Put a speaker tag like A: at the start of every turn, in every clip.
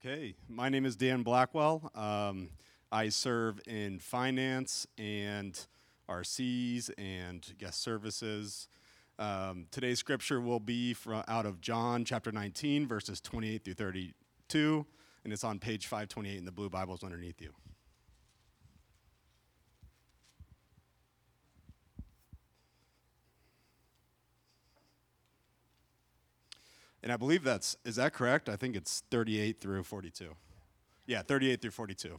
A: Okay, my name is Dan Blackwell. Um, I serve in finance and RCs and guest services. Um, today's scripture will be from out of John chapter 19, verses 28 through 32, and it's on page 528 in the blue Bibles underneath you. And I believe that's, is that correct? I think it's 38 through 42. Yeah, 38 through 42.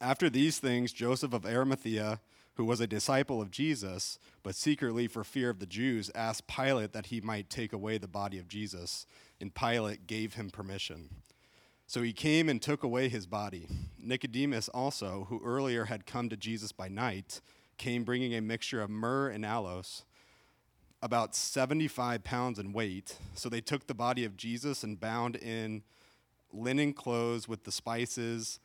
A: After these things, Joseph of Arimathea, who was a disciple of Jesus, but secretly for fear of the Jews, asked Pilate that he might take away the body of Jesus, and Pilate gave him permission. So he came and took away his body. Nicodemus also, who earlier had come to Jesus by night, came bringing a mixture of myrrh and aloes about 75 pounds in weight. So they took the body of Jesus and bound in linen clothes with the spices,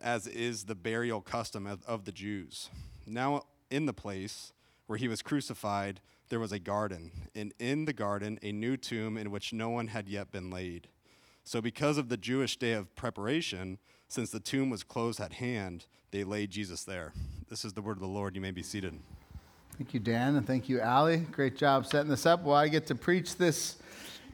A: as is the burial custom of, of the Jews. Now, in the place where he was crucified, there was a garden, and in the garden, a new tomb in which no one had yet been laid. So, because of the Jewish day of preparation, since the tomb was closed at hand, they laid Jesus there. This is the word of the Lord. You may be seated.
B: Thank you, Dan, and thank you, Allie. Great job setting this up. Well, I get to preach this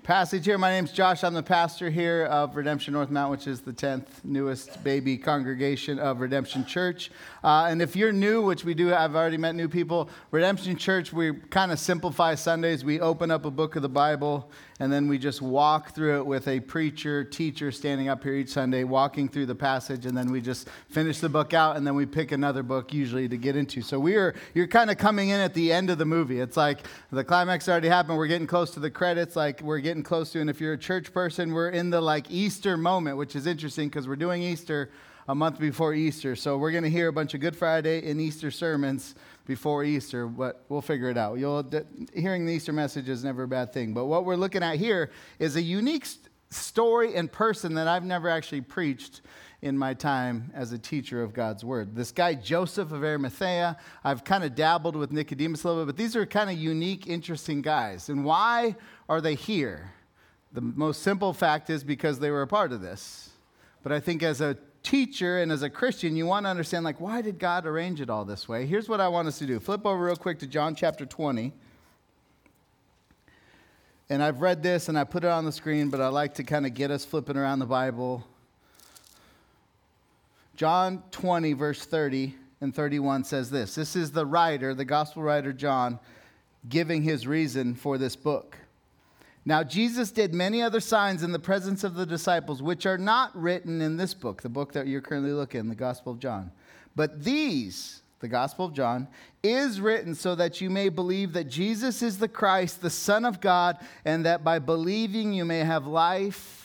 B: passage here. My name's Josh. I'm the pastor here of Redemption North Mount, which is the 10th newest baby congregation of Redemption Church. Uh, and if you're new, which we do, I've already met new people. Redemption Church, we kind of simplify Sundays. We open up a book of the Bible and then we just walk through it with a preacher, teacher standing up here each Sunday, walking through the passage, and then we just finish the book out, and then we pick another book usually to get into. So we are, you're kind of coming in at the end of the movie. It's like the climax already happened. We're getting close to the credits, like we're getting close to. And if you're a church person, we're in the like Easter moment, which is interesting because we're doing Easter a month before Easter. So we're going to hear a bunch of Good Friday and Easter sermons before Easter, but we'll figure it out. You'll, hearing the Easter message is never a bad thing. But what we're looking at here is a unique story and person that I've never actually preached in my time as a teacher of God's Word. This guy, Joseph of Arimathea, I've kind of dabbled with Nicodemus a little bit, but these are kind of unique, interesting guys. And why are they here? The most simple fact is because they were a part of this. But I think as a teacher and as a Christian, you want to understand, like, why did God arrange it all this way? Here's what I want us to do flip over real quick to John chapter 20. And I've read this and I put it on the screen, but I like to kind of get us flipping around the Bible. John 20, verse 30 and 31 says this This is the writer, the gospel writer John, giving his reason for this book. Now, Jesus did many other signs in the presence of the disciples, which are not written in this book, the book that you're currently looking in, the Gospel of John. But these, the Gospel of John, is written so that you may believe that Jesus is the Christ, the Son of God, and that by believing you may have life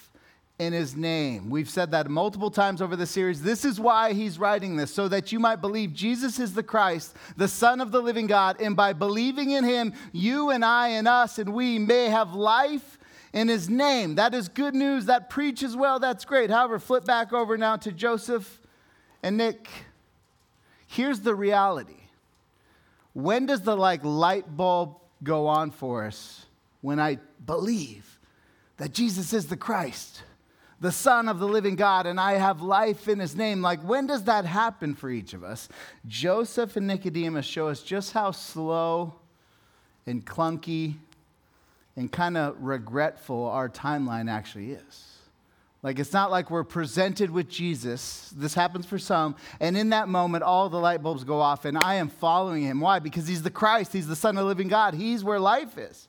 B: in his name. We've said that multiple times over the series. This is why he's writing this, so that you might believe Jesus is the Christ, the Son of the living God, and by believing in him, you and I and us and we may have life in his name. That is good news. That preaches well. That's great. However, flip back over now to Joseph and Nick. Here's the reality. When does the like light bulb go on for us? When I believe that Jesus is the Christ the Son of the living God, and I have life in his name. Like, when does that happen for each of us? Joseph and Nicodemus show us just how slow and clunky and kind of regretful our timeline actually is. Like, it's not like we're presented with Jesus. This happens for some. And in that moment, all the light bulbs go off, and I am following him. Why? Because he's the Christ, he's the Son of the living God, he's where life is.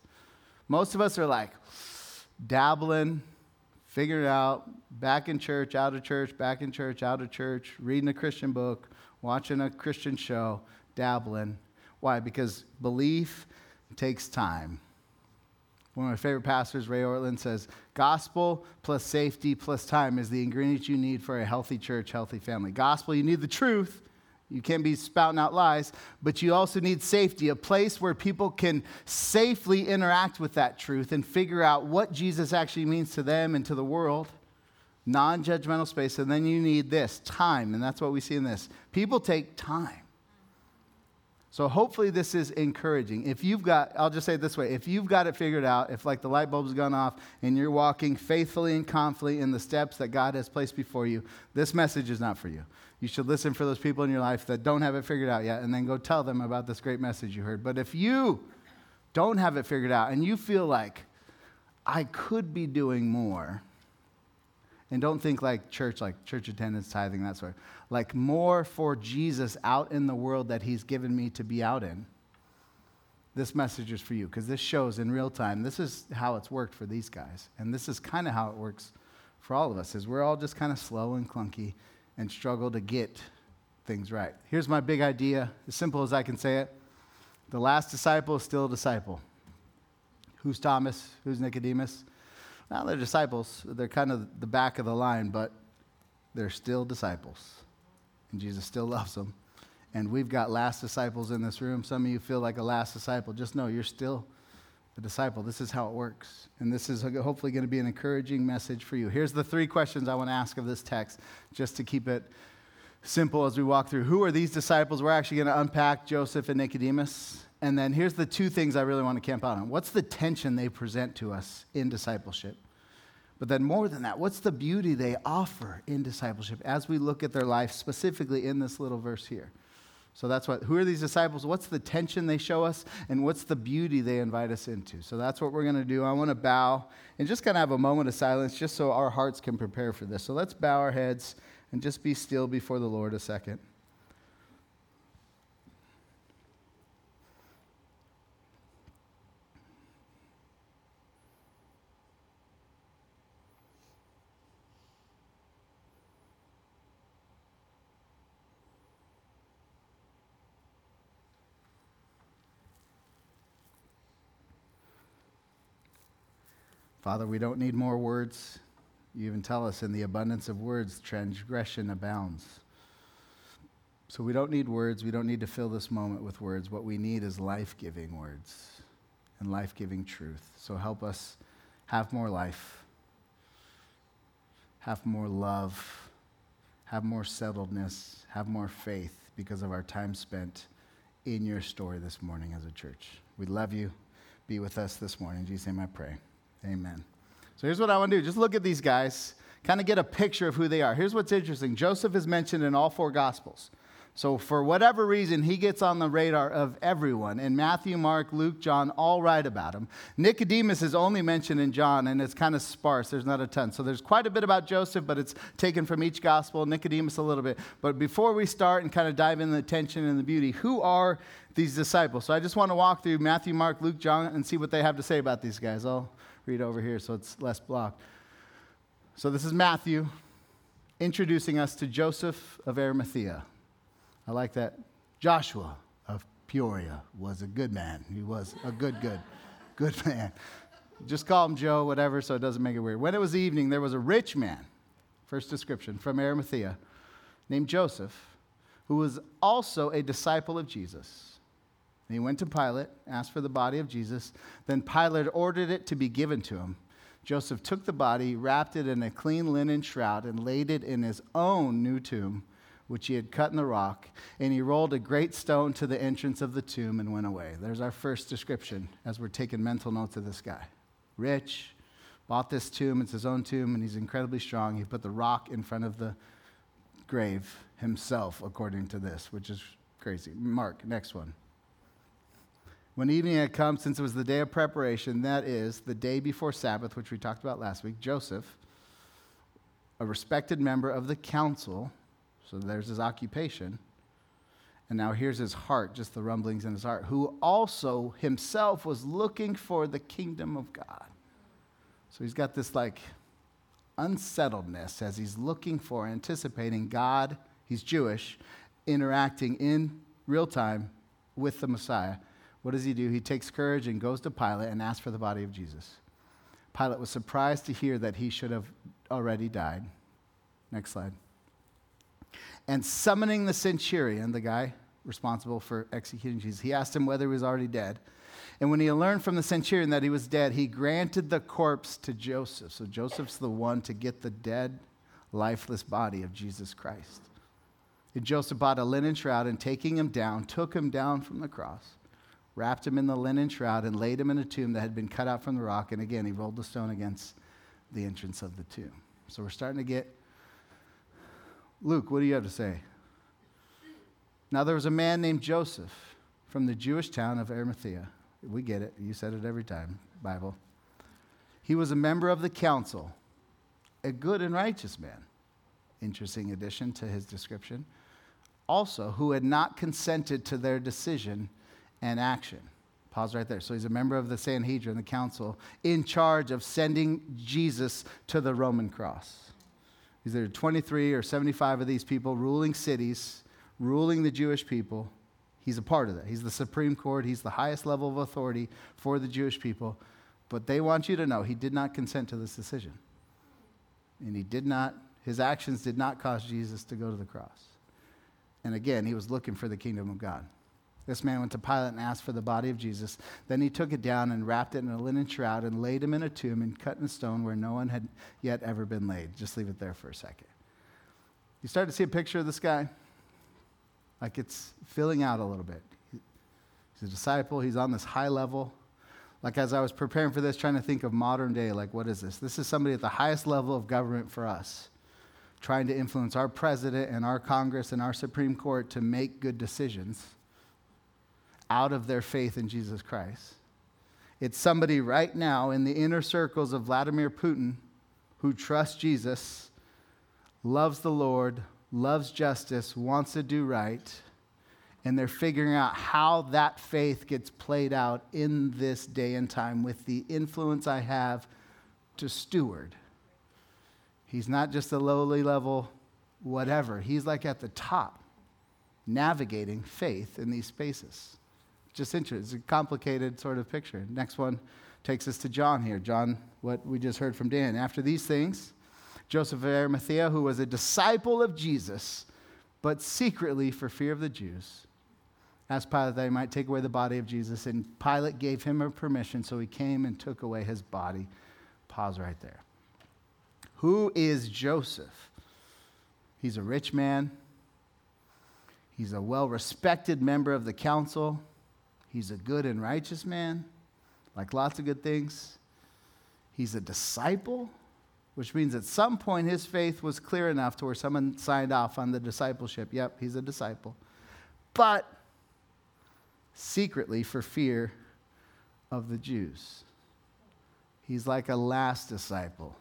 B: Most of us are like dabbling figured it out, back in church, out of church, back in church, out of church, reading a Christian book, watching a Christian show, dabbling. Why? Because belief takes time. One of my favorite pastors, Ray Ortlund, says, Gospel plus safety plus time is the ingredient you need for a healthy church, healthy family. Gospel, you need the truth. You can't be spouting out lies, but you also need safety, a place where people can safely interact with that truth and figure out what Jesus actually means to them and to the world. Non judgmental space. And then you need this time, and that's what we see in this. People take time. So hopefully this is encouraging. If you've got, I'll just say it this way if you've got it figured out, if like the light bulb's gone off and you're walking faithfully and confidently in the steps that God has placed before you, this message is not for you. You should listen for those people in your life that don't have it figured out yet and then go tell them about this great message you heard. But if you don't have it figured out and you feel like, I could be doing more, and don't think like church, like church attendance, tithing, that sort. Like more for Jesus out in the world that He's given me to be out in. This message is for you because this shows in real time. This is how it's worked for these guys, and this is kind of how it works for all of us. Is we're all just kind of slow and clunky and struggle to get things right. Here's my big idea, as simple as I can say it. The last disciple is still a disciple. Who's Thomas? Who's Nicodemus? Now they're disciples. They're kind of the back of the line, but they're still disciples. And Jesus still loves them. And we've got last disciples in this room. Some of you feel like a last disciple. Just know you're still a disciple. This is how it works. And this is hopefully going to be an encouraging message for you. Here's the three questions I want to ask of this text, just to keep it simple as we walk through. Who are these disciples? We're actually going to unpack Joseph and Nicodemus. And then here's the two things I really want to camp out on. What's the tension they present to us in discipleship? But then, more than that, what's the beauty they offer in discipleship as we look at their life, specifically in this little verse here? So that's what, who are these disciples? What's the tension they show us? And what's the beauty they invite us into? So that's what we're going to do. I want to bow and just kind of have a moment of silence just so our hearts can prepare for this. So let's bow our heads and just be still before the Lord a second. Father, we don't need more words. You even tell us in the abundance of words, transgression abounds. So we don't need words. We don't need to fill this moment with words. What we need is life giving words and life giving truth. So help us have more life, have more love, have more settledness, have more faith because of our time spent in your story this morning as a church. We love you. Be with us this morning. In Jesus' name I pray. Amen. So here's what I want to do just look at these guys, kind of get a picture of who they are. Here's what's interesting Joseph is mentioned in all four Gospels. So, for whatever reason, he gets on the radar of everyone. And Matthew, Mark, Luke, John all write about him. Nicodemus is only mentioned in John, and it's kind of sparse. There's not a ton. So, there's quite a bit about Joseph, but it's taken from each gospel, Nicodemus a little bit. But before we start and kind of dive into the tension and the beauty, who are these disciples? So, I just want to walk through Matthew, Mark, Luke, John, and see what they have to say about these guys. I'll read over here so it's less blocked. So this is Matthew introducing us to Joseph of Arimathea. I like that. Joshua of Peoria was a good man. He was a good, good, good man. Just call him Joe, whatever, so it doesn't make it weird. When it was evening, there was a rich man, first description, from Arimathea, named Joseph, who was also a disciple of Jesus. And he went to Pilate, asked for the body of Jesus. Then Pilate ordered it to be given to him. Joseph took the body, wrapped it in a clean linen shroud, and laid it in his own new tomb, which he had cut in the rock. And he rolled a great stone to the entrance of the tomb and went away. There's our first description as we're taking mental notes of this guy. Rich, bought this tomb, it's his own tomb, and he's incredibly strong. He put the rock in front of the grave himself, according to this, which is crazy. Mark, next one. When evening had come, since it was the day of preparation, that is, the day before Sabbath, which we talked about last week, Joseph, a respected member of the council, so there's his occupation, and now here's his heart, just the rumblings in his heart, who also himself was looking for the kingdom of God. So he's got this like unsettledness as he's looking for, anticipating God, he's Jewish, interacting in real time with the Messiah what does he do? He takes courage and goes to Pilate and asks for the body of Jesus. Pilate was surprised to hear that he should have already died. Next slide. And summoning the centurion, the guy responsible for executing Jesus, he asked him whether he was already dead. And when he learned from the centurion that he was dead, he granted the corpse to Joseph. So Joseph's the one to get the dead, lifeless body of Jesus Christ. And Joseph bought a linen shroud and taking him down, took him down from the cross, wrapped him in the linen shroud, and laid him in a tomb that had been cut out from the rock. And again, he rolled the stone against the entrance of the tomb. So we're starting to get. Luke, what do you have to say? Now there was a man named Joseph from the Jewish town of Arimathea. We get it. You said it every time, Bible. He was a member of the council, a good and righteous man. Interesting addition to his description. Also, who had not consented to their decision and action. Pause right there. So he's a member of the Sanhedrin, the council, in charge of sending Jesus to the Roman cross. These are 23 or 75 of these people ruling cities, ruling the Jewish people. He's a part of that. He's the Supreme Court, he's the highest level of authority for the Jewish people. But they want you to know he did not consent to this decision. And he did not, his actions did not cause Jesus to go to the cross. And again, he was looking for the kingdom of God. This man went to Pilate and asked for the body of Jesus. Then he took it down and wrapped it in a linen shroud and laid him in a tomb and cut in stone where no one had yet ever been laid. Just leave it there for a second. You start to see a picture of this guy? Like it's filling out a little bit. He's a disciple, he's on this high level like as I was preparing for this, trying to think of modern day, like what is this? This is somebody at the highest level of government for us, trying to influence our president and our Congress and our Supreme Court to make good decisions out of their faith in Jesus Christ. It's somebody right now in the inner circles of Vladimir Putin who trusts Jesus, loves the Lord, loves justice, wants to do right and they're figuring out how that faith gets played out in this day and time with the influence I have to steward. He's not just a lowly level whatever, he's like at the top, navigating faith in these spaces. Just interesting. It's a complicated sort of picture. Next one takes us to John here. John, what we just heard from Dan. After these things, Joseph of Arimathea, who was a disciple of Jesus, but secretly for fear of the Jews, asked Pilate that he might take away the body of Jesus, and Pilate gave him a permission, so he came and took away his body. Pause right there. Who is Joseph? He's a rich man. He's a well respected member of the council. He's a good and righteous man, like lots of good things. He's a disciple, which means at some point his faith was clear enough to where someone signed off on the discipleship. Yep, he's a disciple. But secretly for fear of the Jews. He's like a last disciple,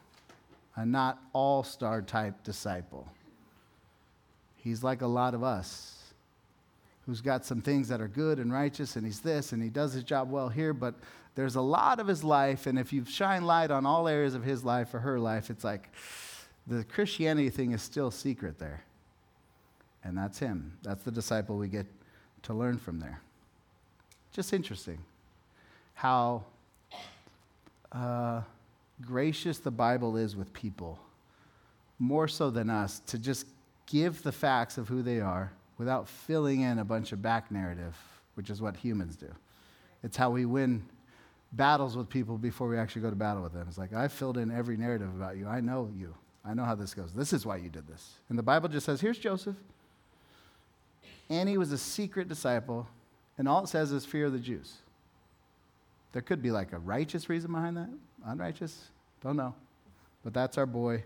B: a not all star type disciple. He's like a lot of us who's got some things that are good and righteous, and he's this, and he does his job well here, but there's a lot of his life, and if you shine light on all areas of his life or her life, it's like the Christianity thing is still secret there. And that's him. That's the disciple we get to learn from there. Just interesting how uh, gracious the Bible is with people, more so than us, to just give the facts of who they are without filling in a bunch of back narrative, which is what humans do. It's how we win battles with people before we actually go to battle with them. It's like, I filled in every narrative about you. I know you. I know how this goes. This is why you did this. And the Bible just says, here's Joseph. And he was a secret disciple and all it says is fear of the Jews. There could be like a righteous reason behind that, unrighteous, don't know. But that's our boy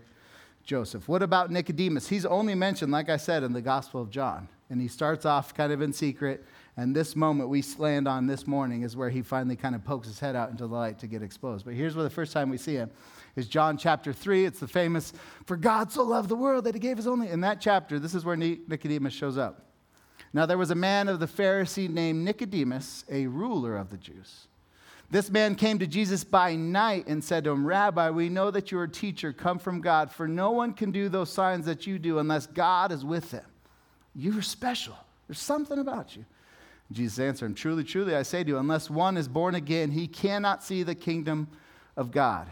B: Joseph. What about Nicodemus? He's only mentioned, like I said, in the Gospel of John. And he starts off kind of in secret. And this moment we land on this morning is where he finally kind of pokes his head out into the light to get exposed. But here's where the first time we see him is John chapter 3. It's the famous, For God so loved the world that he gave his only. In that chapter, this is where Nicodemus shows up. Now there was a man of the Pharisee named Nicodemus, a ruler of the Jews. This man came to Jesus by night and said to him, Rabbi, we know that you are a teacher come from God, for no one can do those signs that you do unless God is with them. You are special. There's something about you. Jesus answered him, Truly, truly, I say to you, unless one is born again, he cannot see the kingdom of God.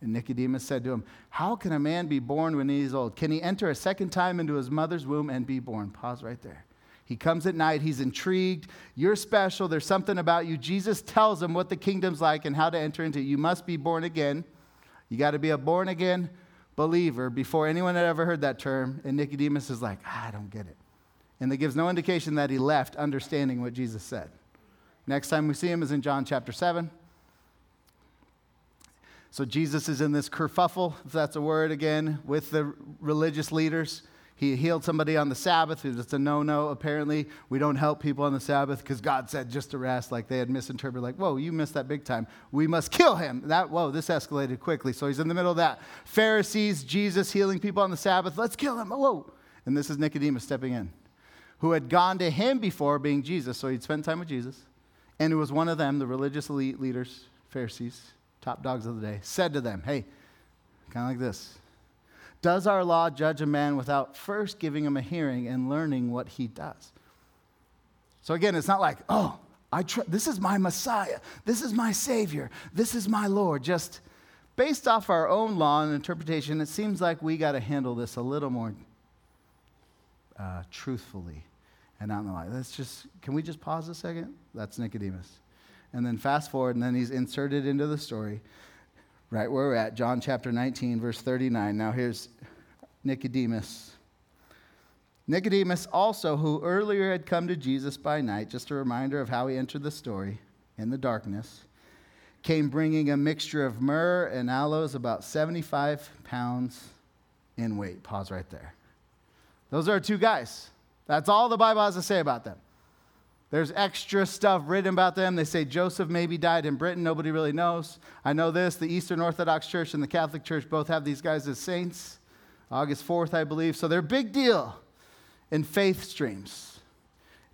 B: And Nicodemus said to him, How can a man be born when he is old? Can he enter a second time into his mother's womb and be born? Pause right there. He comes at night, he's intrigued. You're special, there's something about you. Jesus tells him what the kingdom's like and how to enter into it. You must be born again. You got to be a born again believer before anyone had ever heard that term. And Nicodemus is like, ah, I don't get it. And that gives no indication that he left understanding what Jesus said. Next time we see him is in John chapter 7. So Jesus is in this kerfuffle, if that's a word again, with the religious leaders. He healed somebody on the Sabbath. It's a no no, apparently. We don't help people on the Sabbath because God said just to rest. Like they had misinterpreted, like, whoa, you missed that big time. We must kill him. That, whoa, this escalated quickly. So he's in the middle of that. Pharisees, Jesus healing people on the Sabbath. Let's kill him. Whoa. And this is Nicodemus stepping in, who had gone to him before being Jesus. So he'd spent time with Jesus. And who was one of them, the religious elite leaders, Pharisees, top dogs of the day, said to them, hey, kind of like this does our law judge a man without first giving him a hearing and learning what he does? So again, it's not like, oh, I tr- this is my Messiah, this is my Savior, this is my Lord. Just based off our own law and interpretation, it seems like we got to handle this a little more uh, truthfully and not in the light. Let's just, can we just pause a second? That's Nicodemus. And then fast forward, and then he's inserted into the story right where we're at, John chapter 19, verse 39. Now here's Nicodemus. Nicodemus, also, who earlier had come to Jesus by night, just a reminder of how he entered the story in the darkness, came bringing a mixture of myrrh and aloes, about 75 pounds in weight. Pause right there. Those are two guys. That's all the Bible has to say about them. There's extra stuff written about them. They say Joseph maybe died in Britain. Nobody really knows. I know this the Eastern Orthodox Church and the Catholic Church both have these guys as saints. August 4th, I believe. So they're a big deal in faith streams.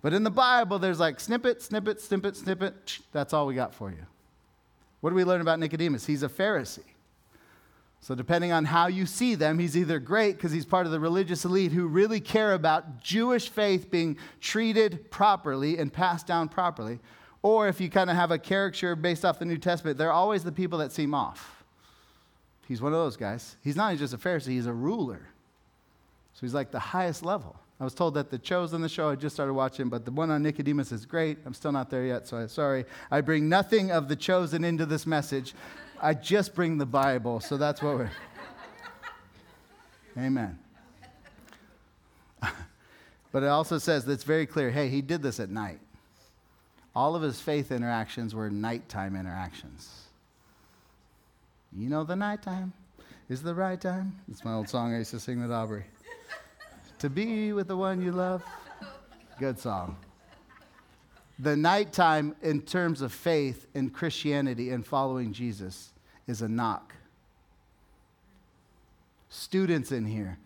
B: But in the Bible, there's like snippet, snippet, snippet, snippet. That's all we got for you. What do we learn about Nicodemus? He's a Pharisee. So, depending on how you see them, he's either great because he's part of the religious elite who really care about Jewish faith being treated properly and passed down properly, or if you kind of have a caricature based off the New Testament, they're always the people that seem off. He's one of those guys. He's not just a Pharisee, he's a ruler. So, he's like the highest level. I was told that the Chosen the show I just started watching, but the one on Nicodemus is great. I'm still not there yet, so I'm sorry. I bring nothing of the Chosen into this message. I just bring the Bible, so that's what we're. Amen. but it also says that's very clear hey, he did this at night. All of his faith interactions were nighttime interactions. You know, the nighttime is the right time. It's my old song I used to sing with Aubrey. to be with the one you love. Good song the nighttime in terms of faith and Christianity and following Jesus is a knock. Students in here,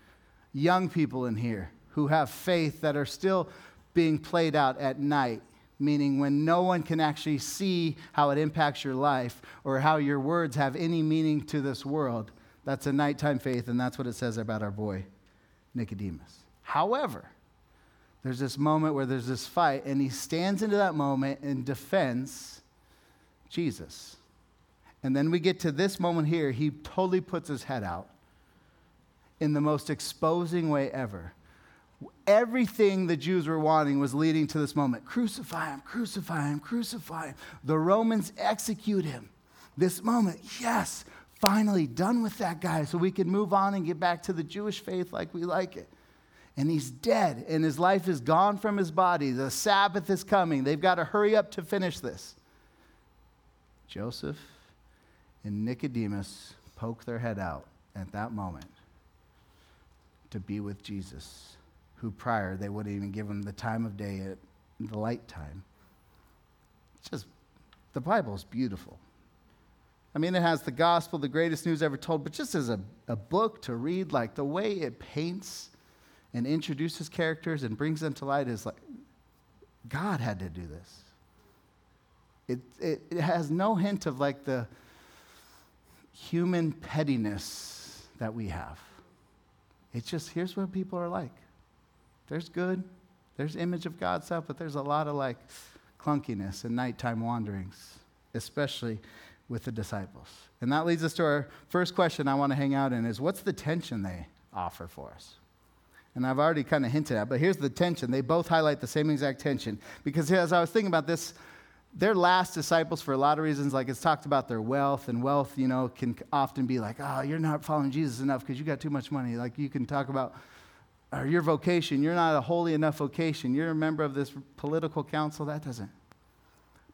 B: young people in here who have faith that are still being played out at night, meaning when no one can actually see how it impacts your life or how your words have any meaning to this world. That's a nighttime faith, and that's what it says about our boy, Nicodemus. However, there's this moment where there's this fight, and he stands into that moment and defends Jesus. And then we get to this moment here, he totally puts his head out in the most exposing way ever. Everything the Jews were wanting was leading to this moment crucify him, crucify him, crucify him. The Romans execute him. This moment, yes, finally done with that guy so we can move on and get back to the Jewish faith like we like it and he's dead and his life is gone from his body. The Sabbath is coming. They've got to hurry up to finish this. Joseph and Nicodemus poke their head out at that moment to be with Jesus, who prior they wouldn't even give him the time of day at the light time. It's just, the Bible is beautiful. I mean, it has the gospel, the greatest news ever told, but just as a, a book to read, like the way it paints and introduces characters and brings them to light is like God had to do this. It, it, it has no hint of like the human pettiness that we have. It's just here's what people are like. There's good, there's image of God stuff, but there's a lot of like clunkiness and nighttime wanderings, especially with the disciples. And that leads us to our first question I want to hang out in is what's the tension they offer for us? And I've already kind of hinted at, but here's the tension. They both highlight the same exact tension. Because as I was thinking about this, they're last disciples for a lot of reasons. Like it's talked about their wealth, and wealth, you know, can often be like, oh, you're not following Jesus enough because you got too much money. Like you can talk about or your vocation, you're not a holy enough vocation, you're a member of this political council, that doesn't.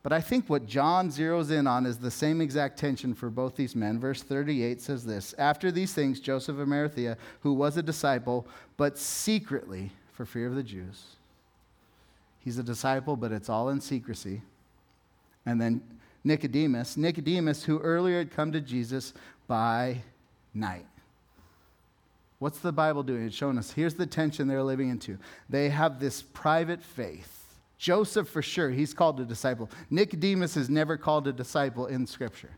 B: But I think what John zeroes in on is the same exact tension for both these men. Verse 38 says this After these things, Joseph of Arimathea, who was a disciple, but secretly for fear of the Jews, he's a disciple, but it's all in secrecy. And then Nicodemus, Nicodemus, who earlier had come to Jesus by night. What's the Bible doing? It's showing us here's the tension they're living into. They have this private faith. Joseph, for sure, he's called a disciple. Nicodemus is never called a disciple in Scripture.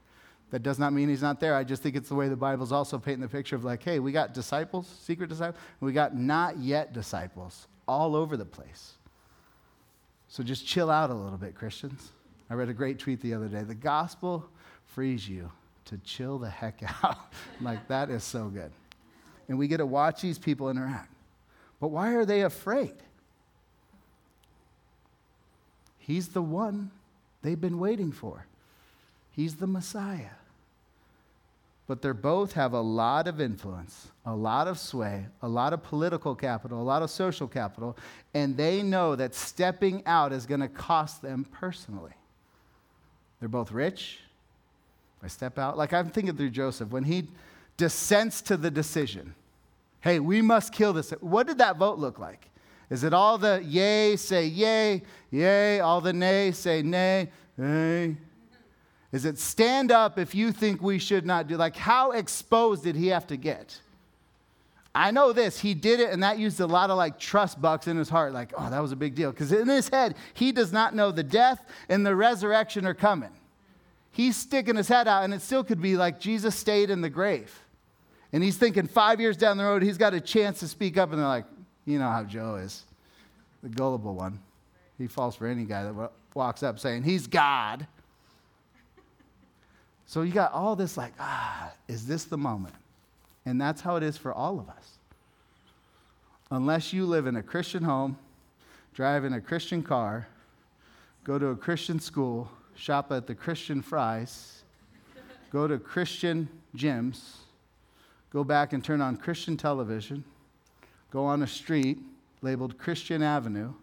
B: That does not mean he's not there. I just think it's the way the Bible's also painting the picture of like, hey, we got disciples, secret disciples, we got not yet disciples all over the place. So just chill out a little bit, Christians. I read a great tweet the other day. The gospel frees you to chill the heck out. like, that is so good. And we get to watch these people interact. But why are they afraid? He's the one they've been waiting for, He's the Messiah. But they both have a lot of influence, a lot of sway, a lot of political capital, a lot of social capital, and they know that stepping out is going to cost them personally. They're both rich. I step out. Like I'm thinking through Joseph when he dissents to the decision. Hey, we must kill this. What did that vote look like? Is it all the yay say yay, yay, all the nay say nay, nay? Is it stand up if you think we should not do? Like, how exposed did he have to get? I know this. He did it, and that used a lot of like trust bucks in his heart. Like, oh, that was a big deal. Because in his head, he does not know the death and the resurrection are coming. He's sticking his head out, and it still could be like Jesus stayed in the grave. And he's thinking five years down the road, he's got a chance to speak up, and they're like, you know how Joe is, the gullible one. He falls for any guy that walks up saying, he's God. So you got all this like, ah, is this the moment? And that's how it is for all of us. Unless you live in a Christian home, drive in a Christian car, go to a Christian school, shop at the Christian Fry's, go to Christian gyms, go back and turn on Christian television, go on a street labeled Christian Avenue.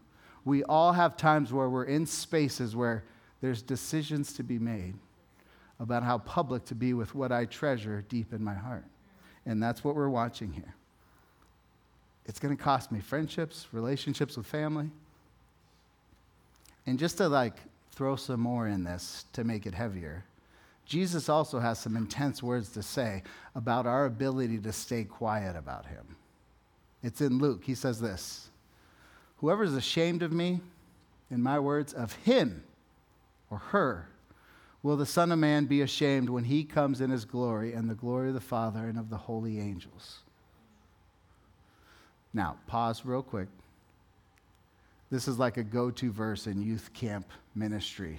B: We all have times where we're in spaces where there's decisions to be made about how public to be with what I treasure deep in my heart. And that's what we're watching here. It's going to cost me friendships, relationships with family. And just to like throw some more in this to make it heavier, Jesus also has some intense words to say about our ability to stay quiet about him. It's in Luke. He says this Whoever is ashamed of me, in my words, of him or her, will the Son of Man be ashamed when he comes in his glory and the glory of the Father and of the holy angels? Now, pause real quick. This is like a go to verse in youth camp ministry.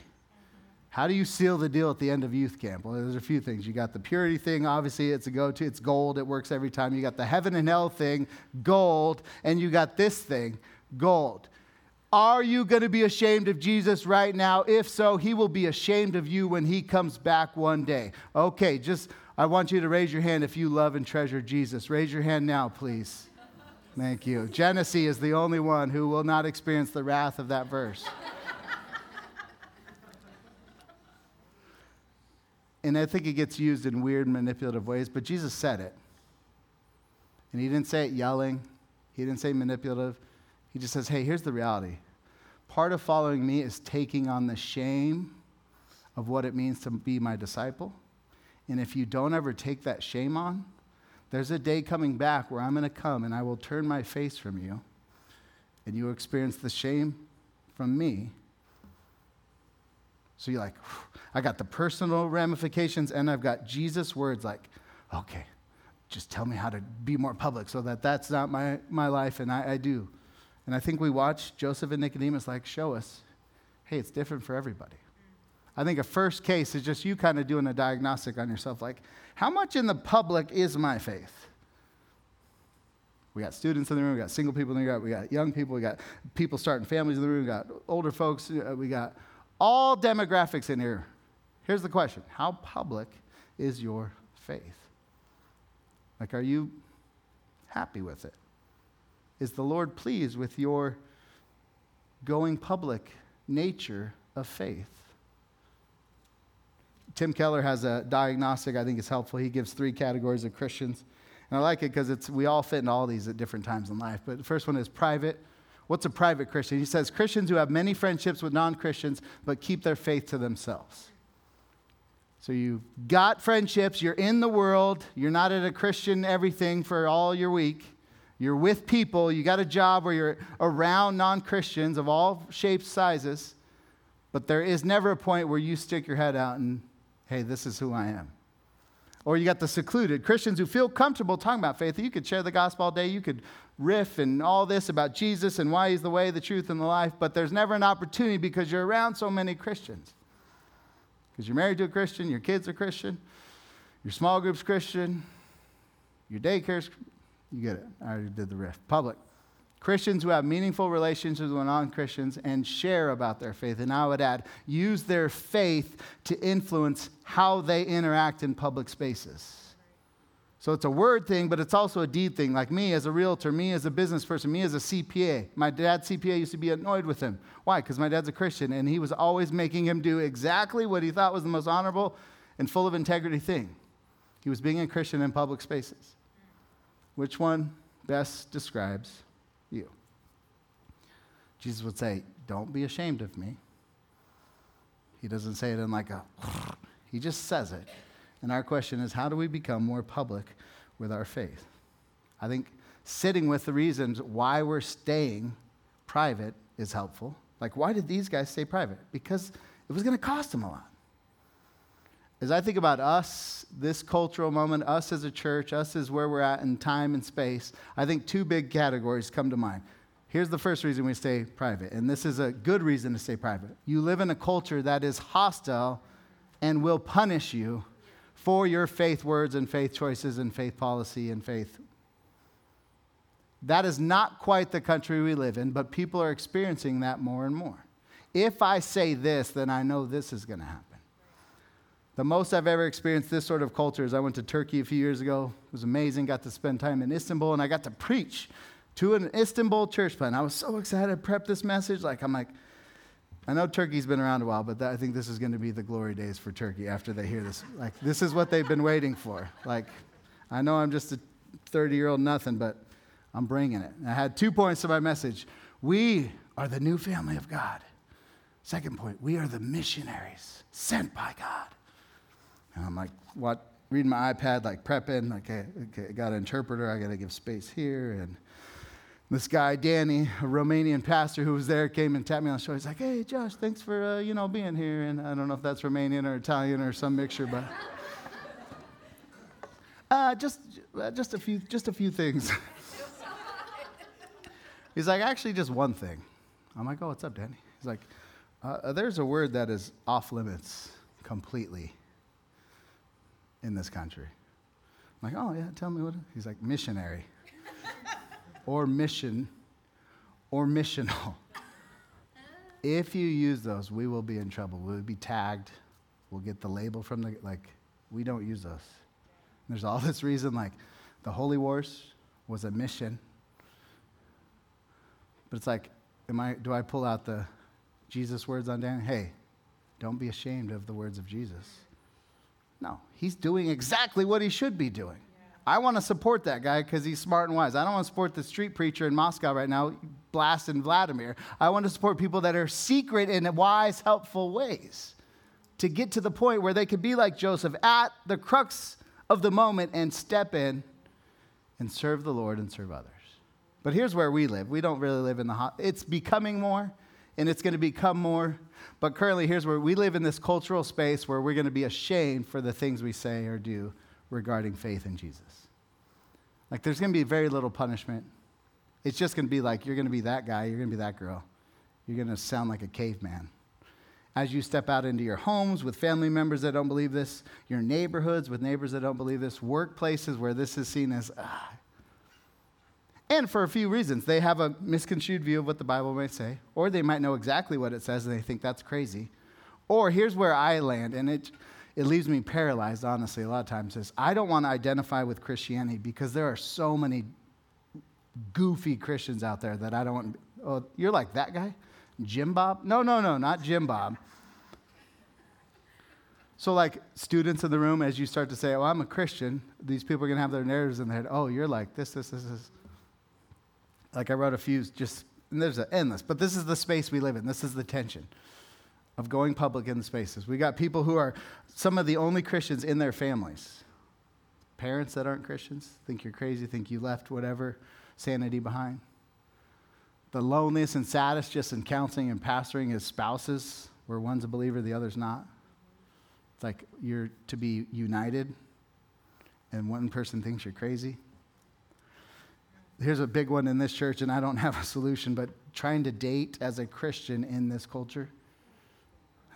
B: How do you seal the deal at the end of youth camp? Well, there's a few things. You got the purity thing, obviously, it's a go to, it's gold, it works every time. You got the heaven and hell thing, gold, and you got this thing, gold. Are you going to be ashamed of Jesus right now? If so, he will be ashamed of you when he comes back one day. Okay, just I want you to raise your hand if you love and treasure Jesus. Raise your hand now, please. Thank you. Genesee is the only one who will not experience the wrath of that verse. And I think it gets used in weird, manipulative ways, but Jesus said it. And he didn't say it yelling, he didn't say manipulative. He just says, hey, here's the reality. Part of following me is taking on the shame of what it means to be my disciple. And if you don't ever take that shame on, there's a day coming back where I'm going to come and I will turn my face from you, and you will experience the shame from me. So you're like, I got the personal ramifications, and I've got Jesus' words like, okay, just tell me how to be more public so that that's not my, my life, and I, I do. And I think we watch Joseph and Nicodemus like show us, hey, it's different for everybody. I think a first case is just you kind of doing a diagnostic on yourself like, how much in the public is my faith? We got students in the room, we got single people in the room, we got young people, we got people starting families in the room, we got older folks, uh, we got all demographics in here. Here's the question How public is your faith? Like, are you happy with it? Is the Lord pleased with your going public nature of faith? Tim Keller has a diagnostic I think is helpful. He gives three categories of Christians. And I like it because it's we all fit in all these at different times in life. But the first one is private. What's a private Christian? He says Christians who have many friendships with non-Christians but keep their faith to themselves. So you've got friendships, you're in the world, you're not at a Christian everything for all your week. You're with people, you got a job where you're around non-Christians of all shapes, sizes, but there is never a point where you stick your head out and hey, this is who I am. Or you got the secluded Christians who feel comfortable talking about faith. You could share the gospel all day. You could riff and all this about Jesus and why he's the way, the truth, and the life, but there's never an opportunity because you're around so many Christians. Because you're married to a Christian, your kids are Christian, your small group's Christian, your daycare's, you get it. I already did the riff. Public. Christians who have meaningful relationships with non Christians and share about their faith. And I would add, use their faith to influence how they interact in public spaces. So it's a word thing, but it's also a deed thing. Like me as a realtor, me as a business person, me as a CPA. My dad's CPA used to be annoyed with him. Why? Because my dad's a Christian, and he was always making him do exactly what he thought was the most honorable and full of integrity thing. He was being a Christian in public spaces. Which one best describes. Jesus would say, Don't be ashamed of me. He doesn't say it in like a, he just says it. And our question is, how do we become more public with our faith? I think sitting with the reasons why we're staying private is helpful. Like, why did these guys stay private? Because it was going to cost them a lot. As I think about us, this cultural moment, us as a church, us as where we're at in time and space, I think two big categories come to mind. Here's the first reason we stay private, and this is a good reason to stay private. You live in a culture that is hostile and will punish you for your faith words and faith choices and faith policy and faith. That is not quite the country we live in, but people are experiencing that more and more. If I say this, then I know this is going to happen. The most I've ever experienced this sort of culture is I went to Turkey a few years ago. It was amazing. Got to spend time in Istanbul and I got to preach to an Istanbul church plant. I was so excited to prep this message. Like, I'm like, I know Turkey's been around a while, but that, I think this is going to be the glory days for Turkey after they hear this. Like, this is what they've been waiting for. Like, I know I'm just a 30 year old nothing, but I'm bringing it. And I had two points to my message. We are the new family of God. Second point, we are the missionaries sent by God. And I'm like, what? Reading my iPad, like prepping. Okay, okay, I got an interpreter. I got to give space here. And this guy, Danny, a Romanian pastor who was there, came and tapped me on the shoulder. He's like, hey, Josh, thanks for, uh, you know, being here. And I don't know if that's Romanian or Italian or some mixture, but uh, just, uh, just, a few, just a few things. He's like, actually, just one thing. I'm like, oh, what's up, Danny? He's like, uh, there's a word that is off limits completely in this country. I'm like, oh, yeah, tell me what. He's like, missionary or mission or missional. if you use those, we will be in trouble. We'll be tagged. We'll get the label from the, like, we don't use those. And there's all this reason, like, the Holy Wars was a mission. But it's like, am I, do I pull out the Jesus words on Dan? Hey, don't be ashamed of the words of Jesus. No, he's doing exactly what he should be doing. I want to support that guy because he's smart and wise. I don't want to support the street preacher in Moscow right now blasting Vladimir. I want to support people that are secret in wise, helpful ways to get to the point where they could be like Joseph at the crux of the moment and step in and serve the Lord and serve others. But here's where we live. We don't really live in the hot. It's becoming more and it's going to become more. But currently, here's where we live in this cultural space where we're going to be ashamed for the things we say or do regarding faith in Jesus. Like, there's going to be very little punishment. It's just going to be like, you're going to be that guy, you're going to be that girl. You're going to sound like a caveman. As you step out into your homes with family members that don't believe this, your neighborhoods with neighbors that don't believe this, workplaces where this is seen as, ah, and for a few reasons. They have a misconstrued view of what the Bible may say, or they might know exactly what it says and they think that's crazy. Or here's where I land, and it, it leaves me paralyzed, honestly, a lot of times, is I don't want to identify with Christianity because there are so many goofy Christians out there that I don't want. Oh, you're like that guy? Jim Bob? No, no, no, not Jim Bob. So, like students in the room, as you start to say, Oh, I'm a Christian, these people are going to have their narratives in their head. Oh, you're like this, this, this, this. Like I wrote a few, just, and there's an endless, but this is the space we live in. This is the tension of going public in spaces. We got people who are some of the only Christians in their families. Parents that aren't Christians think you're crazy, think you left whatever sanity behind. The loneliness and saddest just in counseling and pastoring is spouses, where one's a believer, the other's not. It's like you're to be united, and one person thinks you're crazy. Here's a big one in this church, and I don't have a solution, but trying to date as a Christian in this culture.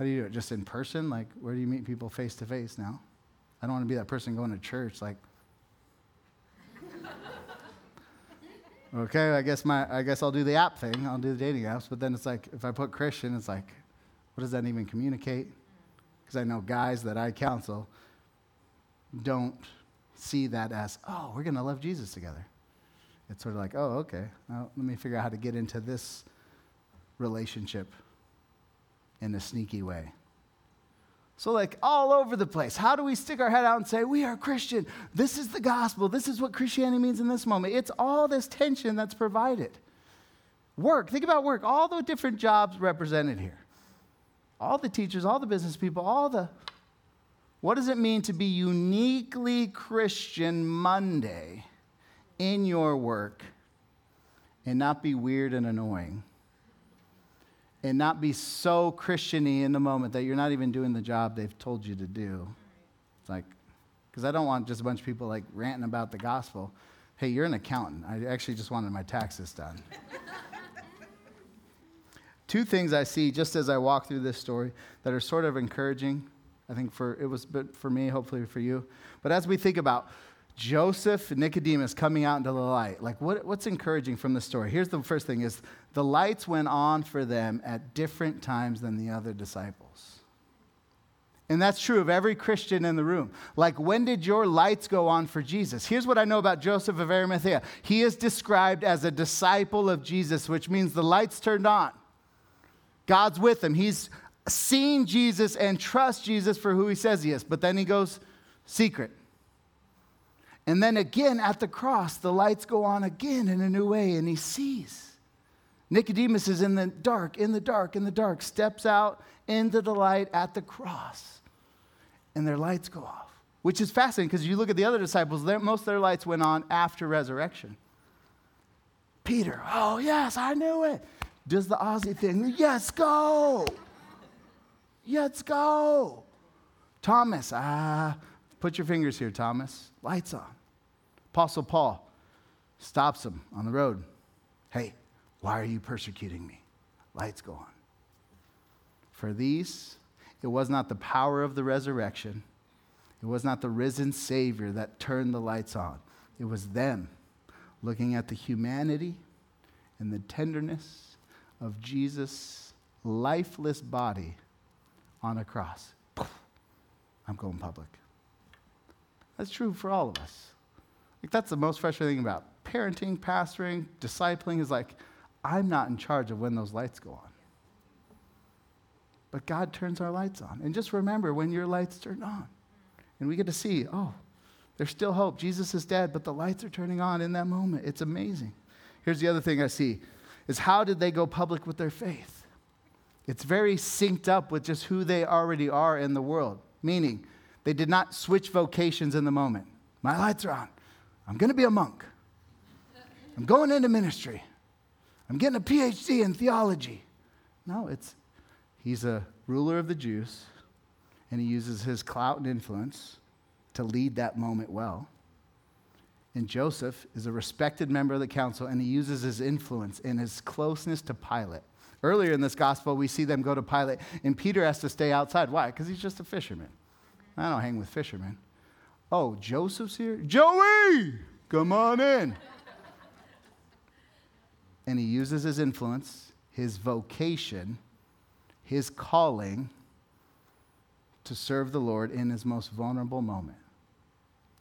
B: How do you do it? Just in person? Like, where do you meet people face to face now? I don't want to be that person going to church, like, okay, I guess my I guess I'll do the app thing. I'll do the dating apps, but then it's like if I put Christian, it's like, what does that even communicate? Because I know guys that I counsel don't see that as, oh, we're gonna love Jesus together. It's sort of like, oh, okay. Let me figure out how to get into this relationship in a sneaky way. So, like, all over the place. How do we stick our head out and say, we are Christian? This is the gospel. This is what Christianity means in this moment. It's all this tension that's provided. Work. Think about work. All the different jobs represented here. All the teachers, all the business people, all the. What does it mean to be uniquely Christian Monday in your work and not be weird and annoying? And not be so Christiany in the moment that you're not even doing the job they've told you to do. It's like, because I don't want just a bunch of people like ranting about the gospel. Hey, you're an accountant. I actually just wanted my taxes done. Two things I see just as I walk through this story that are sort of encouraging. I think for it was but for me, hopefully for you. But as we think about Joseph and Nicodemus coming out into the light. Like, what, what's encouraging from the story? Here's the first thing is the lights went on for them at different times than the other disciples. And that's true of every Christian in the room. Like, when did your lights go on for Jesus? Here's what I know about Joseph of Arimathea he is described as a disciple of Jesus, which means the lights turned on. God's with him. He's seen Jesus and trusts Jesus for who he says he is. But then he goes secret. And then again at the cross, the lights go on again in a new way, and he sees. Nicodemus is in the dark, in the dark, in the dark, steps out into the light at the cross, and their lights go off, which is fascinating because you look at the other disciples, most of their lights went on after resurrection. Peter, oh, yes, I knew it. Does the Aussie thing, yes, go. Let's go. Thomas, ah, put your fingers here, Thomas. Lights on. Apostle Paul stops him on the road. Hey, why are you persecuting me? Lights go on. For these, it was not the power of the resurrection, it was not the risen Savior that turned the lights on. It was them looking at the humanity and the tenderness of Jesus' lifeless body on a cross. I'm going public. That's true for all of us. Like that's the most frustrating thing about parenting, pastoring, discipling is like, I'm not in charge of when those lights go on. But God turns our lights on. And just remember when your lights turn on. And we get to see, oh, there's still hope. Jesus is dead, but the lights are turning on in that moment. It's amazing. Here's the other thing I see is how did they go public with their faith? It's very synced up with just who they already are in the world. Meaning, they did not switch vocations in the moment. My lights are on. I'm going to be a monk. I'm going into ministry. I'm getting a PhD in theology. No, it's he's a ruler of the Jews, and he uses his clout and influence to lead that moment well. And Joseph is a respected member of the council, and he uses his influence and his closeness to Pilate. Earlier in this gospel, we see them go to Pilate, and Peter has to stay outside. Why? Because he's just a fisherman. I don't hang with fishermen. Oh, Joseph's here? Joey, come on in. and he uses his influence, his vocation, his calling to serve the Lord in his most vulnerable moment.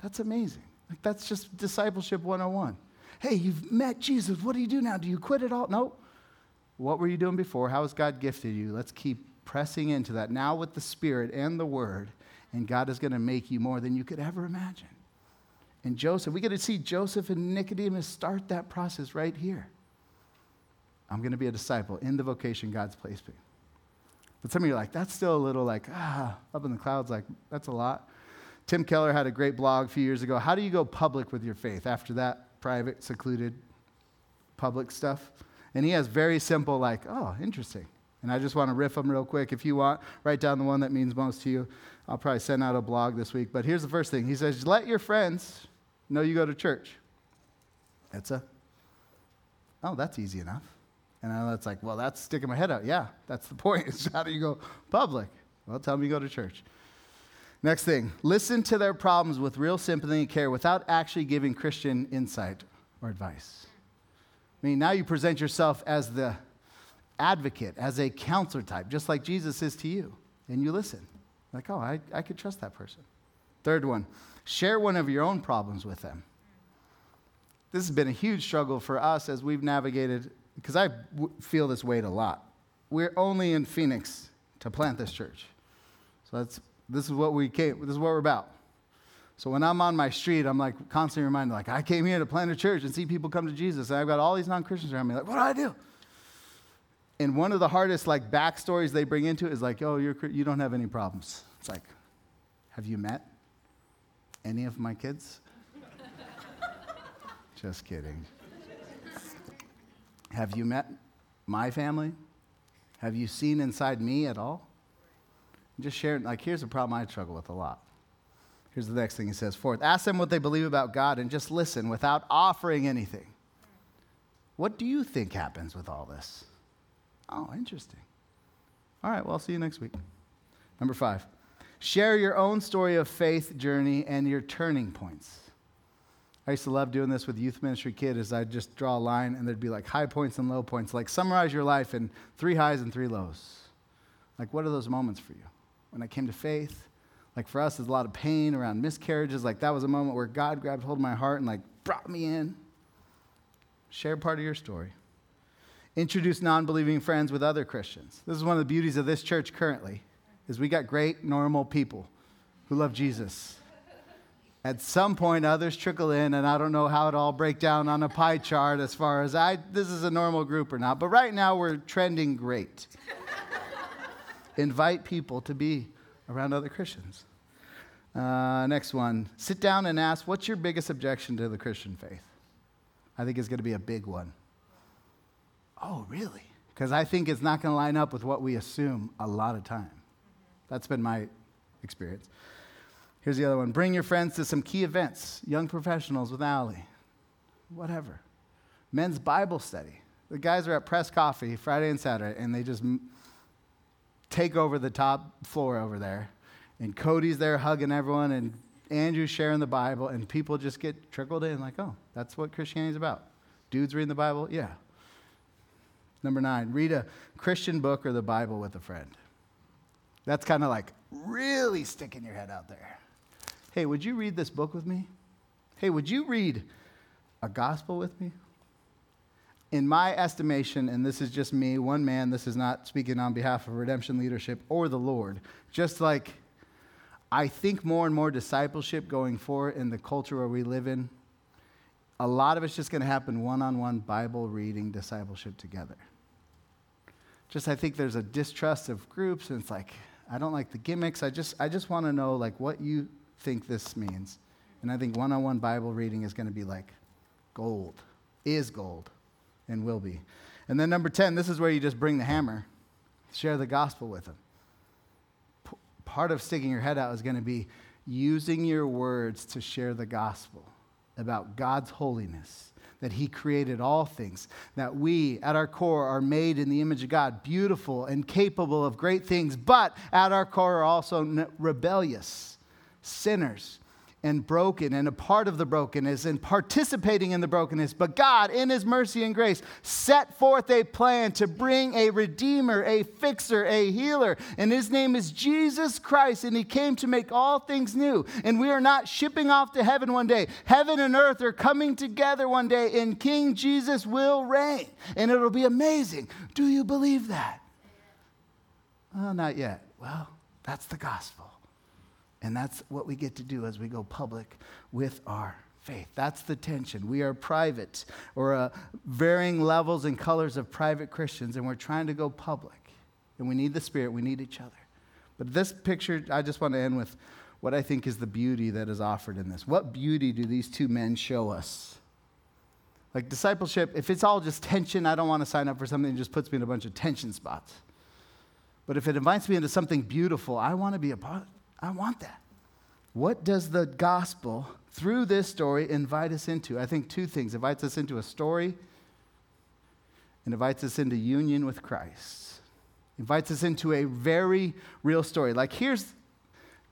B: That's amazing. Like that's just discipleship 101. hey, you've met Jesus. What do you do now? Do you quit it all? No. What were you doing before? How has God gifted you? Let's keep pressing into that now with the Spirit and the Word, and God is going to make you more than you could ever imagine. And Joseph, we get to see Joseph and Nicodemus start that process right here. I'm going to be a disciple in the vocation God's placed me. But some of you are like, that's still a little like, ah, up in the clouds, like, that's a lot. Tim Keller had a great blog a few years ago. How do you go public with your faith after that private, secluded, public stuff? And he has very simple, like, oh, interesting. And I just want to riff them real quick. If you want, write down the one that means most to you. I'll probably send out a blog this week. But here's the first thing He says, let your friends know you go to church. That's a, oh, that's easy enough. And I it's like, well, that's sticking my head out. Yeah, that's the point. It's how do you go public? Well, tell them you go to church. Next thing, listen to their problems with real sympathy and care without actually giving Christian insight or advice. I mean, now you present yourself as the advocate, as a counselor type, just like Jesus is to you, and you listen. Like, oh, I, I could trust that person. Third one, share one of your own problems with them. This has been a huge struggle for us as we've navigated, because I w- feel this weight a lot. We're only in Phoenix to plant this church. So that's, this is what we came, this is what we're about. So when I'm on my street, I'm like constantly reminded, like, I came here to plant a church and see people come to Jesus. And I've got all these non-Christians around me, like, what do I do? And one of the hardest like backstories they bring into it is like, oh, you're, you don't have any problems. It's like, have you met any of my kids? Just kidding. Have you met my family? Have you seen inside me at all? Just share, like, here's a problem I struggle with a lot. Here's the next thing he says. Fourth, ask them what they believe about God and just listen without offering anything. What do you think happens with all this? Oh, interesting. All right, well, I'll see you next week. Number five, share your own story of faith journey and your turning points. I used to love doing this with youth ministry kids. I'd just draw a line and there'd be like high points and low points. Like summarize your life in three highs and three lows. Like, what are those moments for you? When I came to faith, like for us, there's a lot of pain around miscarriages. Like that was a moment where God grabbed hold of my heart and like brought me in. Share part of your story. Introduce non-believing friends with other Christians. This is one of the beauties of this church currently, is we got great, normal people who love Jesus. At some point, others trickle in, and I don't know how it all break down on a pie chart as far as I this is a normal group or not. But right now, we're trending great. Invite people to be around other Christians. Uh, next one. Sit down and ask, what's your biggest objection to the Christian faith? I think it's going to be a big one. Oh, really? Because I think it's not going to line up with what we assume a lot of time. That's been my experience. Here's the other one. Bring your friends to some key events. Young professionals with Allie. Whatever. Men's Bible study. The guys are at Press Coffee Friday and Saturday, and they just take over the top floor over there. And Cody's there hugging everyone, and Andrew's sharing the Bible, and people just get trickled in like, oh, that's what Christianity's about. Dudes reading the Bible? Yeah. Number nine, read a Christian book or the Bible with a friend. That's kind of like really sticking your head out there. Hey, would you read this book with me? Hey, would you read a gospel with me? in my estimation, and this is just me, one man, this is not speaking on behalf of redemption leadership or the Lord, just like I think more and more discipleship going forward in the culture where we live in, a lot of it's just going to happen one on one Bible reading discipleship together. Just I think there's a distrust of groups, and it's like, I don't like the gimmicks. I just, I just want to know like what you think this means. And I think one on one Bible reading is going to be like gold, is gold and will be. And then number 10, this is where you just bring the hammer, share the gospel with them. P- part of sticking your head out is going to be using your words to share the gospel about God's holiness, that He created all things, that we, at our core, are made in the image of God, beautiful and capable of great things, but at our core are also rebellious, sinners and broken and a part of the brokenness and participating in the brokenness. But God, in His mercy and grace, set forth a plan to bring a redeemer, a fixer, a healer. And His name is Jesus Christ. And He came to make all things new. And we are not shipping off to heaven one day. Heaven and earth are coming together one day, and King Jesus will reign. And it'll be amazing. Do you believe that? Well, not yet. Well, that's the gospel. And that's what we get to do as we go public with our faith. That's the tension. We are private, or uh, varying levels and colors of private Christians, and we're trying to go public. And we need the Spirit, we need each other. But this picture, I just want to end with what I think is the beauty that is offered in this. What beauty do these two men show us? Like discipleship, if it's all just tension, I don't want to sign up for something that just puts me in a bunch of tension spots. But if it invites me into something beautiful, I want to be a part. I want that. What does the gospel through this story invite us into? I think two things. It invites us into a story and invites us into union with Christ. Invites us into a very real story. Like here's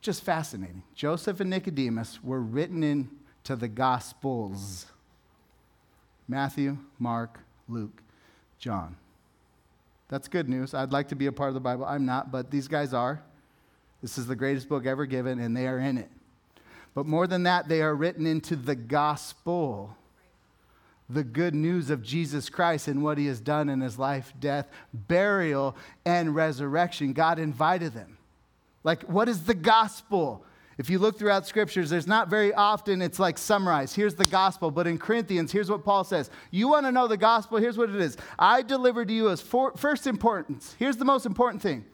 B: just fascinating. Joseph and Nicodemus were written into the gospels. Matthew, Mark, Luke, John. That's good news. I'd like to be a part of the Bible. I'm not, but these guys are. This is the greatest book ever given, and they are in it. But more than that, they are written into the gospel the good news of Jesus Christ and what he has done in his life, death, burial, and resurrection. God invited them. Like, what is the gospel? If you look throughout scriptures, there's not very often it's like summarized. Here's the gospel. But in Corinthians, here's what Paul says You want to know the gospel? Here's what it is I delivered to you as for, first importance. Here's the most important thing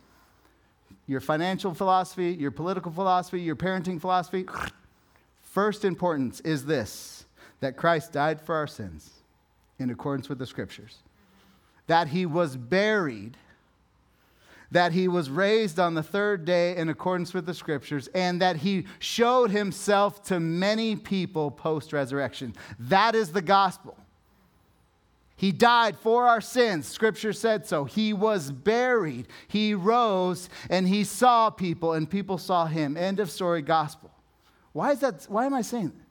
B: your financial philosophy, your political philosophy, your parenting philosophy. First importance is this that Christ died for our sins in accordance with the scriptures, that he was buried, that he was raised on the third day in accordance with the scriptures, and that he showed himself to many people post resurrection. That is the gospel. He died for our sins. Scripture said so. He was buried. He rose and he saw people and people saw him. End of story, gospel. Why is that? Why am I saying that?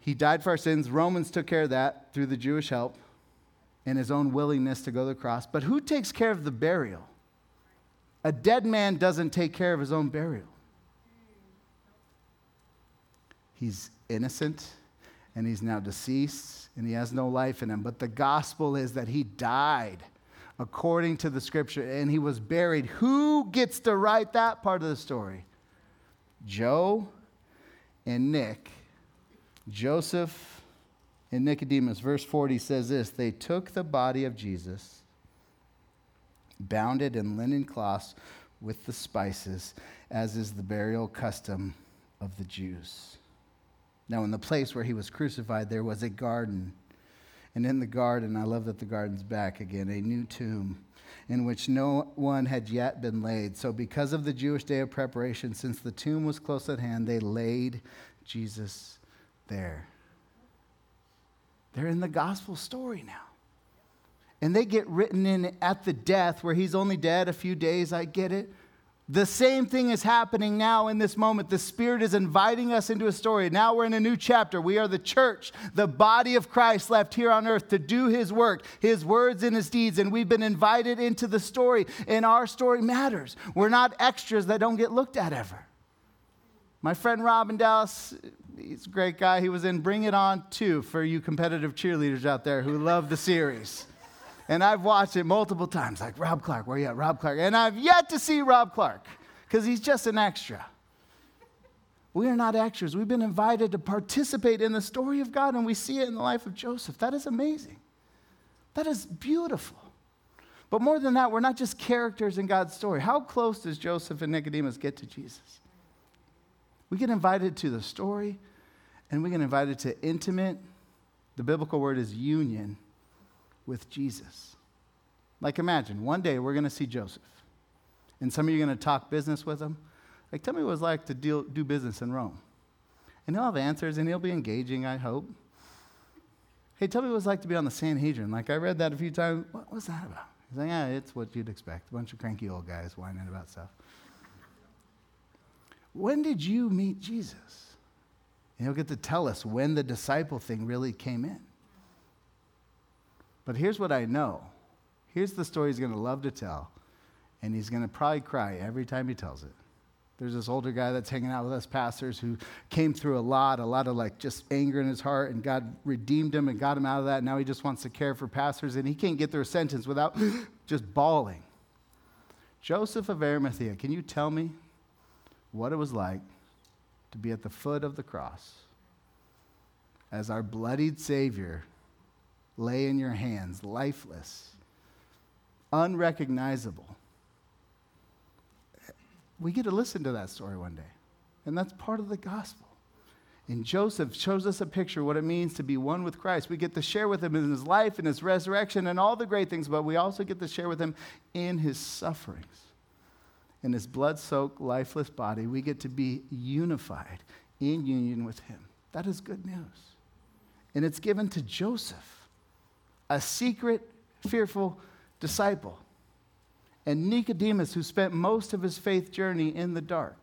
B: He died for our sins. Romans took care of that through the Jewish help and his own willingness to go to the cross. But who takes care of the burial? A dead man doesn't take care of his own burial. He's innocent and he's now deceased and he has no life in him. But the gospel is that he died according to the scripture and he was buried. Who gets to write that part of the story? Joe and Nick. Joseph and Nicodemus. Verse 40 says this They took the body of Jesus, bound it in linen cloths with the spices, as is the burial custom of the Jews. Now, in the place where he was crucified, there was a garden. And in the garden, I love that the garden's back again, a new tomb in which no one had yet been laid. So, because of the Jewish day of preparation, since the tomb was close at hand, they laid Jesus there. They're in the gospel story now. And they get written in at the death where he's only dead a few days. I get it. The same thing is happening now in this moment. The Spirit is inviting us into a story. Now we're in a new chapter. We are the church, the body of Christ left here on earth to do His work, His words and His deeds. And we've been invited into the story, and our story matters. We're not extras that don't get looked at ever. My friend Rob in Dallas, he's a great guy. He was in Bring It On 2 for you competitive cheerleaders out there who love the series. And I've watched it multiple times, like Rob Clark, where you at, Rob Clark? And I've yet to see Rob Clark because he's just an extra. We are not extras. We've been invited to participate in the story of God, and we see it in the life of Joseph. That is amazing. That is beautiful. But more than that, we're not just characters in God's story. How close does Joseph and Nicodemus get to Jesus? We get invited to the story, and we get invited to intimate, the biblical word is union with Jesus. Like, imagine one day we're going to see Joseph, and some of you are going to talk business with him. Like, tell me what it was like to deal, do business in Rome. And he'll have answers, and he'll be engaging, I hope. Hey, tell me what it was like to be on the Sanhedrin. Like, I read that a few times. What was that about? He's like, yeah, it's what you'd expect. A bunch of cranky old guys whining about stuff. When did you meet Jesus? And he'll get to tell us when the disciple thing really came in. But here's what I know here's the story he's going to love to tell. And he's going to probably cry every time he tells it. There's this older guy that's hanging out with us pastors who came through a lot, a lot of like just anger in his heart, and God redeemed him and got him out of that. Now he just wants to care for pastors, and he can't get through a sentence without just bawling. Joseph of Arimathea, can you tell me what it was like to be at the foot of the cross as our bloodied Savior lay in your hands, lifeless, unrecognizable? We get to listen to that story one day, and that's part of the gospel. And Joseph shows us a picture of what it means to be one with Christ. We get to share with him in his life and his resurrection and all the great things, but we also get to share with him in his sufferings. In his blood soaked, lifeless body, we get to be unified in union with him. That is good news. And it's given to Joseph, a secret, fearful disciple, and Nicodemus, who spent most of his faith journey in the dark.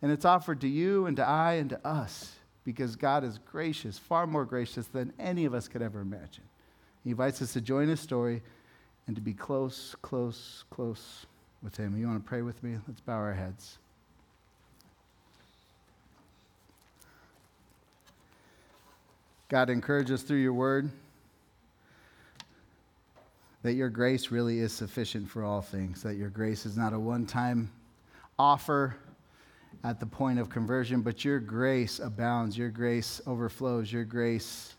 B: And it's offered to you and to I and to us because God is gracious, far more gracious than any of us could ever imagine. He invites us to join his story and to be close, close, close with him. You want to pray with me? Let's bow our heads. God, encourage us through your word that your grace really is sufficient for all things, that your grace is not a one time offer at the point of conversion, but your grace abounds, your grace overflows, your grace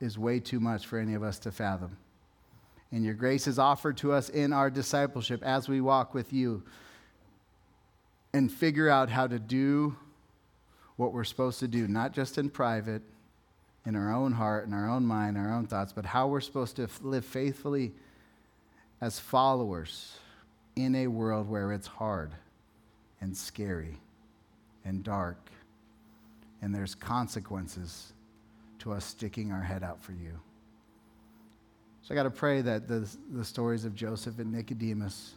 B: is way too much for any of us to fathom. And your grace is offered to us in our discipleship as we walk with you and figure out how to do what we're supposed to do, not just in private, in our own heart, in our own mind, our own thoughts, but how we're supposed to live faithfully as followers in a world where it's hard and scary and dark, and there's consequences to us sticking our head out for you. So I got to pray that the, the stories of Joseph and Nicodemus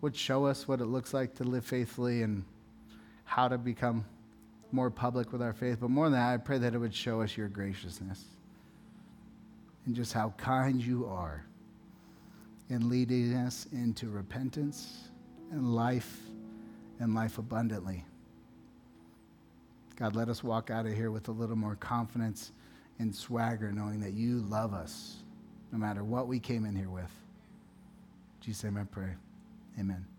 B: would show us what it looks like to live faithfully and how to become more public with our faith. But more than that, I pray that it would show us your graciousness and just how kind you are in leading us into repentance and life and life abundantly. God, let us walk out of here with a little more confidence and swagger, knowing that you love us no matter what we came in here with. Jesus' name I pray. Amen.